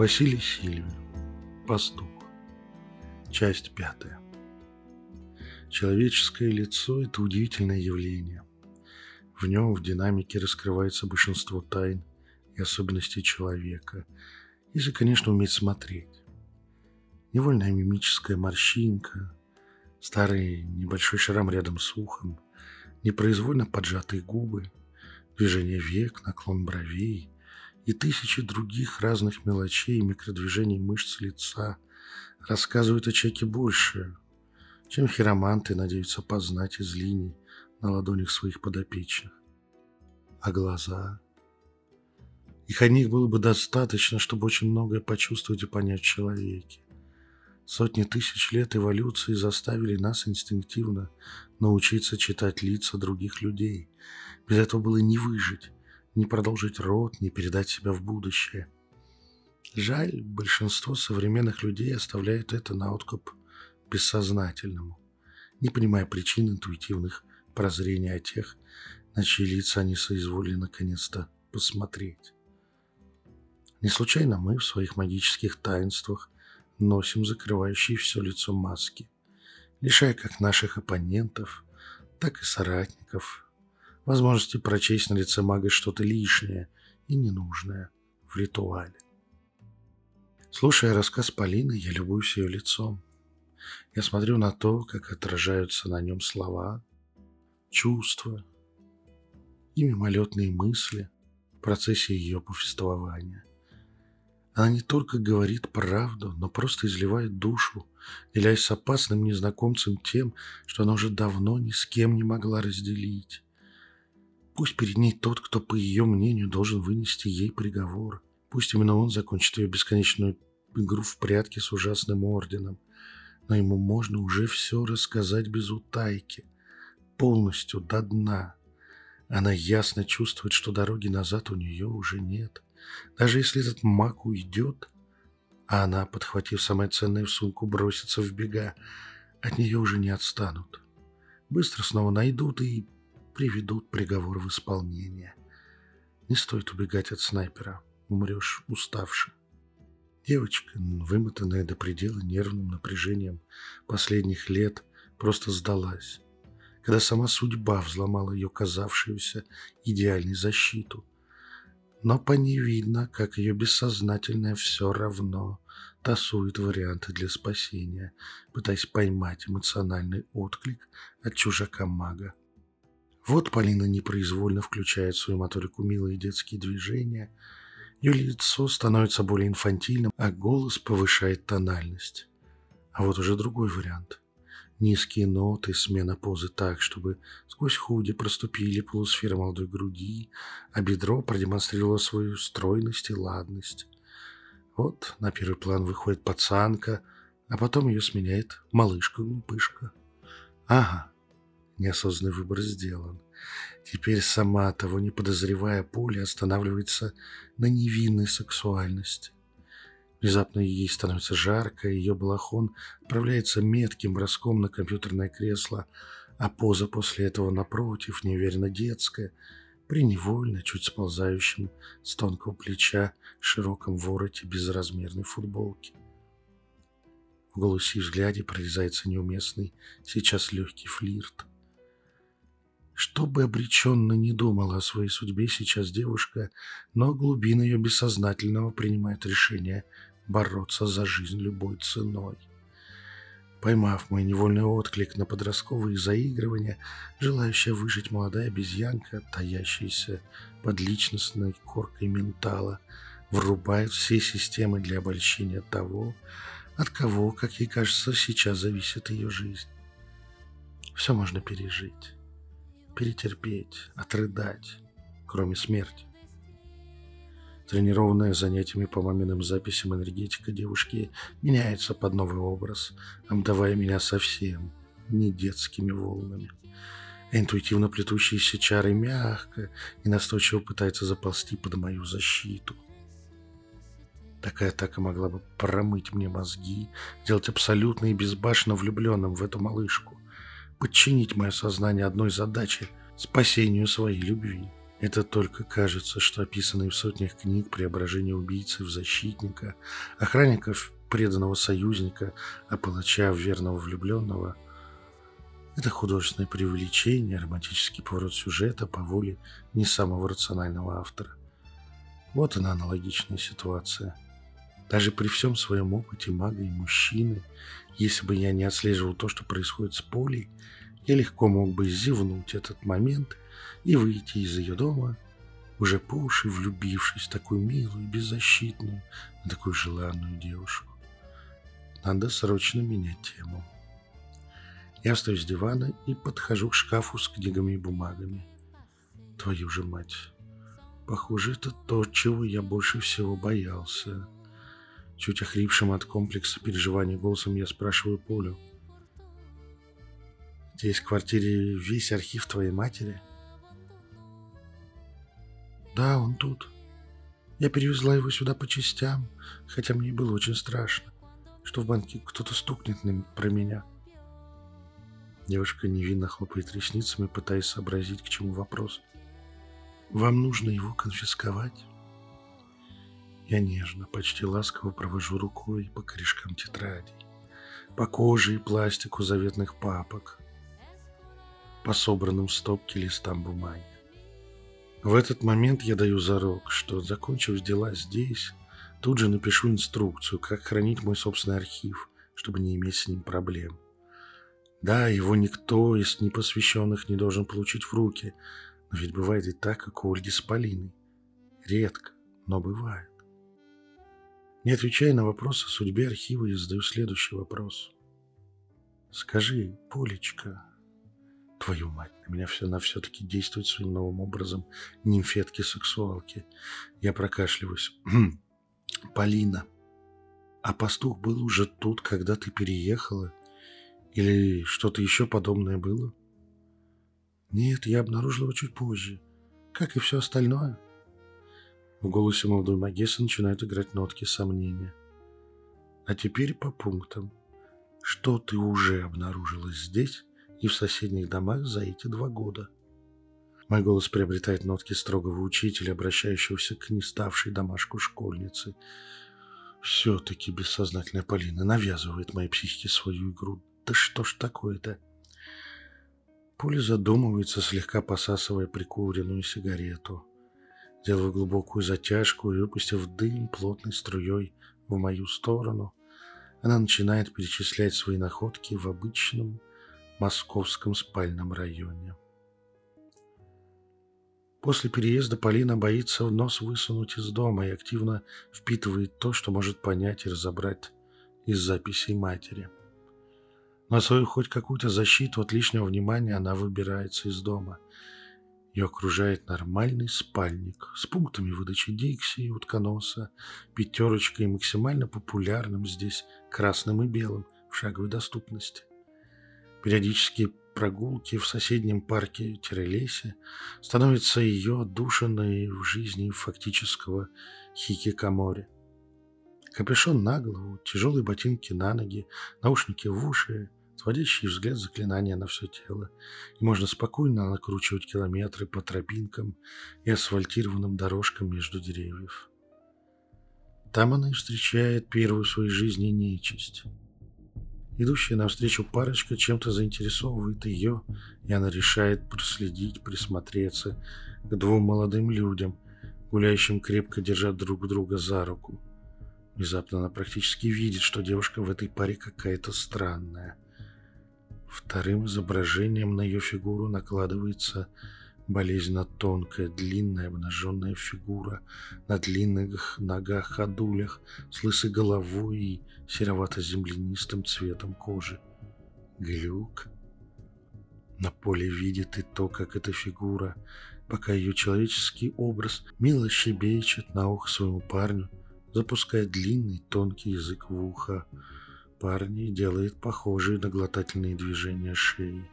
Василий Сильвин. Пастух. Часть пятая. Человеческое лицо – это удивительное явление. В нем в динамике раскрывается большинство тайн и особенностей человека, если, конечно, уметь смотреть. Невольная мимическая морщинка, старый небольшой шрам рядом с ухом, непроизвольно поджатые губы, движение век, наклон бровей и тысячи других разных мелочей и микродвижений мышц лица рассказывают о человеке больше, чем хироманты надеются познать из линий на ладонях своих подопечных. А глаза? Их одних было бы достаточно, чтобы очень многое почувствовать и понять в человеке. Сотни тысяч лет эволюции заставили нас инстинктивно научиться читать лица других людей. Без этого было не выжить, не продолжить род, не передать себя в будущее. Жаль, большинство современных людей оставляют это на откуп бессознательному, не понимая причин интуитивных прозрений о тех, на чьи лица они соизволили наконец-то посмотреть. Не случайно мы в своих магических таинствах носим закрывающие все лицо маски, лишая как наших оппонентов, так и соратников возможности прочесть на лице мага что-то лишнее и ненужное в ритуале. Слушая рассказ Полины, я любуюсь ее лицом. Я смотрю на то, как отражаются на нем слова, чувства и мимолетные мысли в процессе ее повествования. Она не только говорит правду, но просто изливает душу, делясь с опасным незнакомцем тем, что она уже давно ни с кем не могла разделить. Пусть перед ней тот, кто, по ее мнению, должен вынести ей приговор. Пусть именно он закончит ее бесконечную игру в прятки с ужасным орденом. Но ему можно уже все рассказать без утайки, полностью до дна. Она ясно чувствует, что дороги назад у нее уже нет. Даже если этот маг уйдет, а она, подхватив самое ценное в сумку, бросится в бега, от нее уже не отстанут. Быстро снова найдут и приведут приговор в исполнение. Не стоит убегать от снайпера, умрешь уставшим. Девочка, вымотанная до предела нервным напряжением последних лет, просто сдалась, когда сама судьба взломала ее казавшуюся идеальной защиту. Но по ней видно, как ее бессознательное все равно тасует варианты для спасения, пытаясь поймать эмоциональный отклик от чужака-мага. Вот Полина непроизвольно включает в свою моторику милые детские движения. Ее лицо становится более инфантильным, а голос повышает тональность. А вот уже другой вариант. Низкие ноты, смена позы так, чтобы сквозь худи проступили полусферы молодой груди, а бедро продемонстрировало свою стройность и ладность. Вот на первый план выходит пацанка, а потом ее сменяет малышка-глупышка. Ага, Неосознанный выбор сделан. Теперь сама, того не подозревая, Поля останавливается на невинной сексуальности. Внезапно ей становится жарко, ее балахон отправляется метким броском на компьютерное кресло, а поза после этого напротив, неуверенно детская, преневольно, чуть сползающим с тонкого плеча, широком вороте безразмерной футболки. В голосе и взгляде прорезается неуместный, сейчас легкий флирт. Что бы обреченно не думала о своей судьбе сейчас девушка, но глубина ее бессознательного принимает решение бороться за жизнь любой ценой. Поймав мой невольный отклик на подростковые заигрывания, желающая выжить молодая обезьянка, таящаяся под личностной коркой ментала, врубает все системы для обольщения того, от кого, как ей кажется, сейчас зависит ее жизнь. Все можно пережить перетерпеть, отрыдать, кроме смерти. Тренированная занятиями по маминым записям энергетика девушки меняется под новый образ, обдавая меня совсем не детскими волнами. интуитивно плетущиеся чары мягко и настойчиво пытаются заползти под мою защиту. Такая атака могла бы промыть мне мозги, сделать абсолютно и безбашенно влюбленным в эту малышку подчинить мое сознание одной задаче – спасению своей любви. Это только кажется, что описанные в сотнях книг преображение убийцы в защитника, охранников преданного союзника, а палача в верного влюбленного – это художественное преувеличение, романтический поворот сюжета по воле не самого рационального автора. Вот она аналогичная ситуация. Даже при всем своем опыте мага и мужчины, если бы я не отслеживал то, что происходит с Полей, я легко мог бы зевнуть этот момент и выйти из ее дома, уже по уши влюбившись в такую милую, беззащитную, такую желанную девушку. Надо срочно менять тему. Я встаю с дивана и подхожу к шкафу с книгами и бумагами. Твою же мать. Похоже, это то, чего я больше всего боялся. Чуть охрипшим от комплекса переживаний голосом я спрашиваю Полю. Здесь в квартире весь архив твоей матери? Да, он тут. Я перевезла его сюда по частям, хотя мне было очень страшно, что в банке кто-то стукнет про меня. Девушка невинно хлопает ресницами, пытаясь сообразить, к чему вопрос. Вам нужно его конфисковать? Я нежно, почти ласково провожу рукой по корешкам тетрадей, по коже и пластику заветных папок, по собранным в стопке листам бумаги. В этот момент я даю зарок, что, закончив дела здесь, тут же напишу инструкцию, как хранить мой собственный архив, чтобы не иметь с ним проблем. Да, его никто из непосвященных не должен получить в руки, но ведь бывает и так, как у Ольги с Полиной. Редко, но бывает. Не отвечая на вопрос о судьбе архива, я задаю следующий вопрос. Скажи, Полечка, Твою мать, на меня все, она все-таки действует своим новым образом нимфетки-сексуалки. Я прокашливаюсь. Полина, а пастух был уже тут, когда ты переехала? Или что-то еще подобное было? Нет, я обнаружила его чуть позже, как и все остальное. В голосе молодой Магессы начинают играть нотки сомнения. А теперь по пунктам. Что ты уже обнаружила здесь, и в соседних домах за эти два года. Мой голос приобретает нотки строгого учителя, обращающегося к неставшей домашку школьницы. Все-таки бессознательная Полина навязывает моей психике свою игру. Да что ж такое-то? Поля задумывается, слегка посасывая прикуренную сигарету. Делаю глубокую затяжку и, выпустив дым плотной струей в мою сторону, она начинает перечислять свои находки в обычном московском спальном районе. После переезда Полина боится нос высунуть из дома и активно впитывает то, что может понять и разобрать из записей матери. На свою хоть какую-то защиту от лишнего внимания она выбирается из дома. Ее окружает нормальный спальник с пунктами выдачи Дикси и утконоса, пятерочкой и максимально популярным здесь красным и белым в шаговой доступности. Периодические прогулки в соседнем парке-лесе становятся ее отдушиной в жизни фактического хикикамори. Капюшон на голову, тяжелые ботинки на ноги, наушники в уши, сводящий взгляд заклинания на все тело, и можно спокойно накручивать километры по тропинкам и асфальтированным дорожкам между деревьев. Там она и встречает первую в своей жизни нечисть – Идущая навстречу парочка чем-то заинтересовывает ее, и она решает проследить, присмотреться к двум молодым людям, гуляющим крепко держа друг друга за руку. Внезапно она практически видит, что девушка в этой паре какая-то странная. Вторым изображением на ее фигуру накладывается болезненно тонкая, длинная, обнаженная фигура на длинных ногах-ходулях с лысой головой и серовато-землянистым цветом кожи. Глюк. На поле видит и то, как эта фигура, пока ее человеческий образ мило щебечет на ухо своему парню, запуская длинный тонкий язык в ухо. Парни делает похожие на глотательные движения шеи.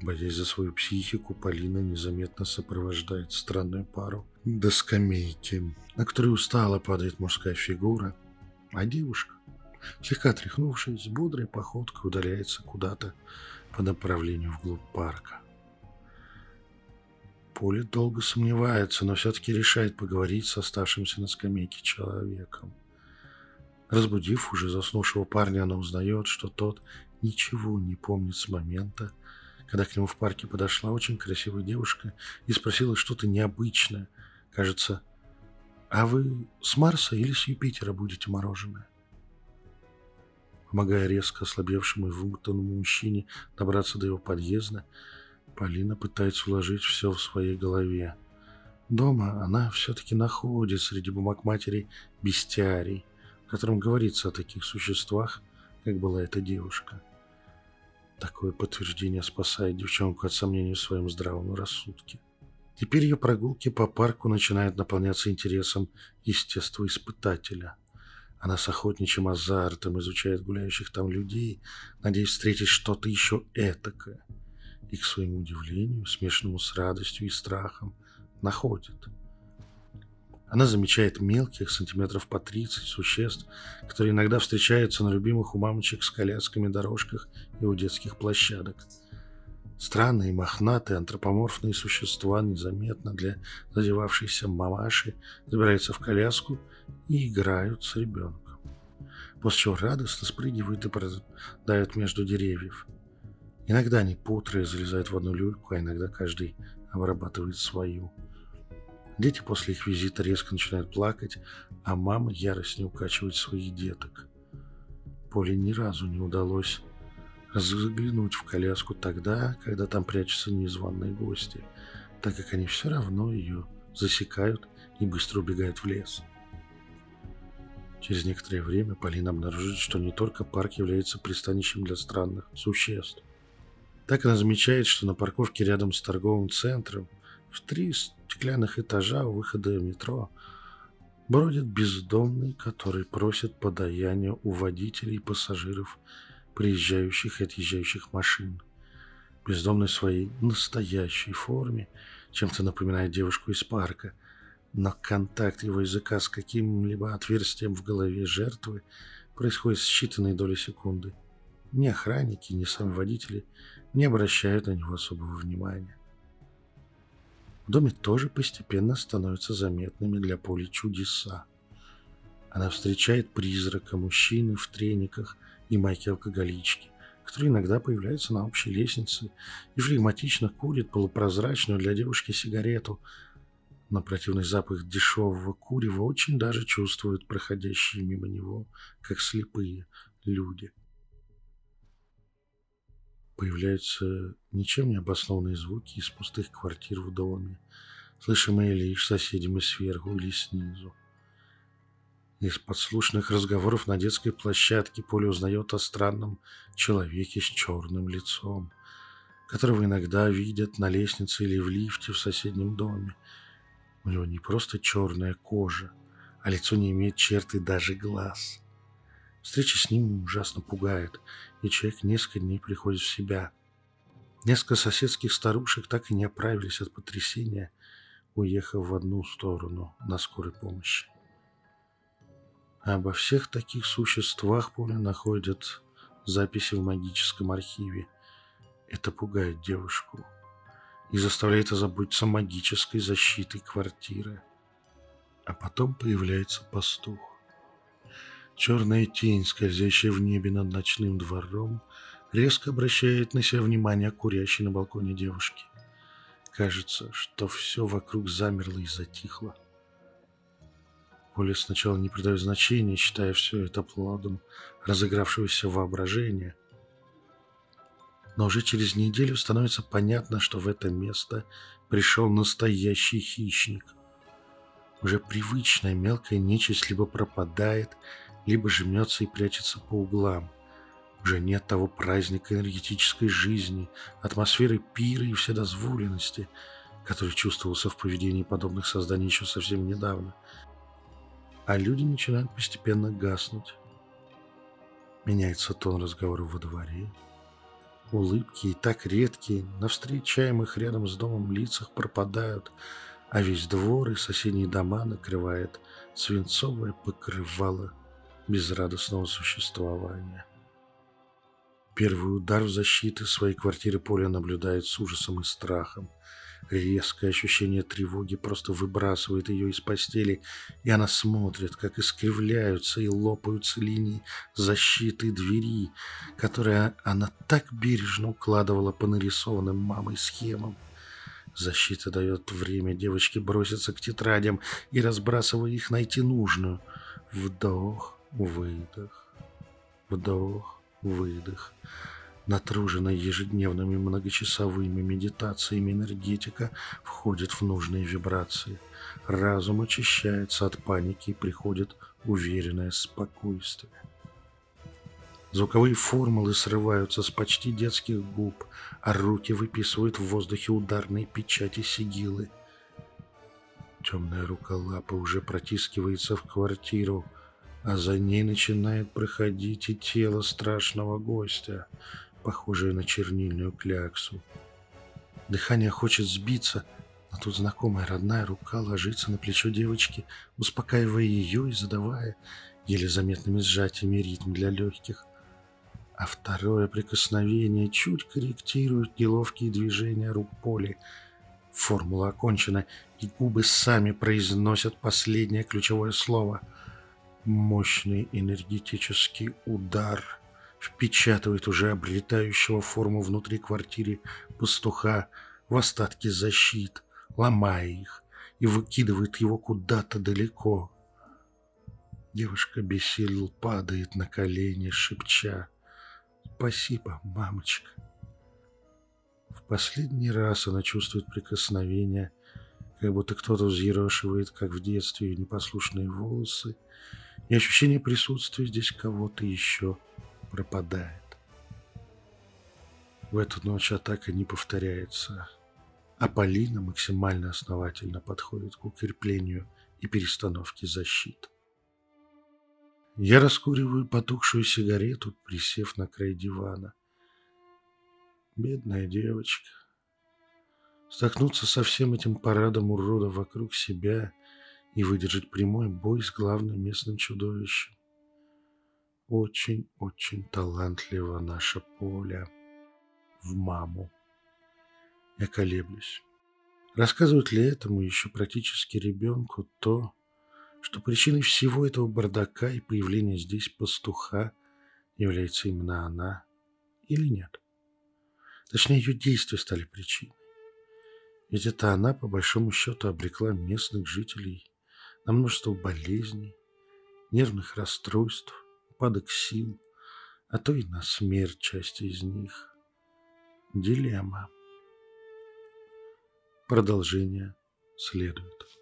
Боясь за свою психику, Полина незаметно сопровождает странную пару до скамейки, на которой устало падает мужская фигура, а девушка, слегка тряхнувшись, бодрой походкой удаляется куда-то по направлению вглубь парка. Поля долго сомневается, но все-таки решает поговорить с оставшимся на скамейке человеком. Разбудив уже заснувшего парня, она узнает, что тот ничего не помнит с момента, когда к нему в парке подошла очень красивая девушка и спросила что-то необычное. Кажется, а вы с Марса или с Юпитера будете мороженое? Помогая резко ослабевшему и вымотанному мужчине добраться до его подъезда, Полина пытается уложить все в своей голове. Дома она все-таки находит среди бумаг матери бестиарий, котором говорится о таких существах, как была эта девушка. Такое подтверждение спасает девчонку от сомнений в своем здравом рассудке. Теперь ее прогулки по парку начинают наполняться интересом естествоиспытателя. Она с охотничьим азартом изучает гуляющих там людей, надеясь встретить что-то еще этакое – и, к своему удивлению, смешанному с радостью и страхом, находит. Она замечает мелких, сантиметров по 30, существ, которые иногда встречаются на любимых у мамочек с колясками дорожках и у детских площадок. Странные, мохнатые, антропоморфные существа незаметно для задевавшейся мамаши забираются в коляску и играют с ребенком. После чего радостно спрыгивают и продают между деревьев – Иногда они путрые залезают в одну люльку, а иногда каждый обрабатывает свою. Дети после их визита резко начинают плакать, а мама яростно укачивает своих деток. Поле ни разу не удалось заглянуть в коляску тогда, когда там прячутся незваные гости, так как они все равно ее засекают и быстро убегают в лес. Через некоторое время Полина обнаружит, что не только парк является пристанищем для странных существ. Так она замечает, что на парковке рядом с торговым центром в три стеклянных этажа у выхода метро бродит бездомный, который просит подаяния у водителей и пассажиров приезжающих и отъезжающих машин. Бездомный в своей настоящей форме чем-то напоминает девушку из парка, но контакт его языка с каким-либо отверстием в голове жертвы происходит в считанные доли секунды. Ни охранники, ни сами водители не обращают на него особого внимания. В доме тоже постепенно становятся заметными для Поли чудеса. Она встречает призрака мужчины в трениках и майке алкоголички, который иногда появляется на общей лестнице и флегматично курит полупрозрачную для девушки сигарету. На противный запах дешевого курева очень даже чувствуют проходящие мимо него, как слепые люди – появляются ничем не обоснованные звуки из пустых квартир в доме, слышимые лишь соседями сверху или снизу. Из подслушанных разговоров на детской площадке Поля узнает о странном человеке с черным лицом, которого иногда видят на лестнице или в лифте в соседнем доме. У него не просто черная кожа, а лицо не имеет черты даже глаз. Встреча с ним ужасно пугает, и человек несколько дней приходит в себя. Несколько соседских старушек так и не оправились от потрясения, уехав в одну сторону на скорой помощи. А обо всех таких существах Поля находят записи в магическом архиве. Это пугает девушку и заставляет озаботиться магической защитой квартиры. А потом появляется пастух. Черная тень, скользящая в небе над ночным двором, резко обращает на себя внимание курящей на балконе девушки. Кажется, что все вокруг замерло и затихло. Оля сначала не придает значения, считая все это плодом разыгравшегося воображения. Но уже через неделю становится понятно, что в это место пришел настоящий хищник. Уже привычная мелкая нечисть либо пропадает, либо жмется и прячется по углам. Уже нет того праздника энергетической жизни, атмосферы пира и вседозволенности, который чувствовался в поведении подобных созданий еще совсем недавно. А люди начинают постепенно гаснуть. Меняется тон разговора во дворе. Улыбки и так редкие, на встречаемых рядом с домом лицах пропадают, а весь двор и соседние дома накрывает свинцовое покрывало безрадостного существования. Первый удар в защиты своей квартиры Поля наблюдает с ужасом и страхом. Резкое ощущение тревоги просто выбрасывает ее из постели, и она смотрит, как искривляются и лопаются линии защиты двери, которые она так бережно укладывала по нарисованным мамой схемам. Защита дает время девочке броситься к тетрадям и, разбрасывая их, найти нужную. Вдох, выдох, вдох, выдох. Натруженная ежедневными многочасовыми медитациями энергетика входит в нужные вибрации. Разум очищается от паники и приходит уверенное спокойствие. Звуковые формулы срываются с почти детских губ, а руки выписывают в воздухе ударные печати сигилы. Темная рука лапы уже протискивается в квартиру, а за ней начинает проходить и тело страшного гостя — похожее на чернильную кляксу. Дыхание хочет сбиться, но тут знакомая родная рука ложится на плечо девочки, успокаивая ее и задавая еле заметными сжатиями ритм для легких. А второе прикосновение чуть корректирует неловкие движения рук Поли. Формула окончена, и губы сами произносят последнее ключевое слово. Мощный энергетический удар — впечатывает уже обретающего форму внутри квартиры пастуха в остатки защит, ломая их и выкидывает его куда-то далеко. Девушка без сил падает на колени, шепча «Спасибо, мамочка». В последний раз она чувствует прикосновение, как будто кто-то взъерошивает, как в детстве, ее непослушные волосы, и ощущение присутствия здесь кого-то еще – пропадает. В эту ночь атака не повторяется, а Полина максимально основательно подходит к укреплению и перестановке защит. Я раскуриваю потухшую сигарету, присев на край дивана. Бедная девочка. Столкнуться со всем этим парадом урода вокруг себя и выдержать прямой бой с главным местным чудовищем. Очень-очень талантлива наша Поля в маму. Я колеблюсь. Рассказывают ли этому еще практически ребенку то, что причиной всего этого бардака и появления здесь пастуха является именно она или нет? Точнее, ее действия стали причиной. Ведь это она, по большому счету, обрекла местных жителей на множество болезней, нервных расстройств, упадок сил, а то и на смерть части из них. Дилемма. Продолжение следует.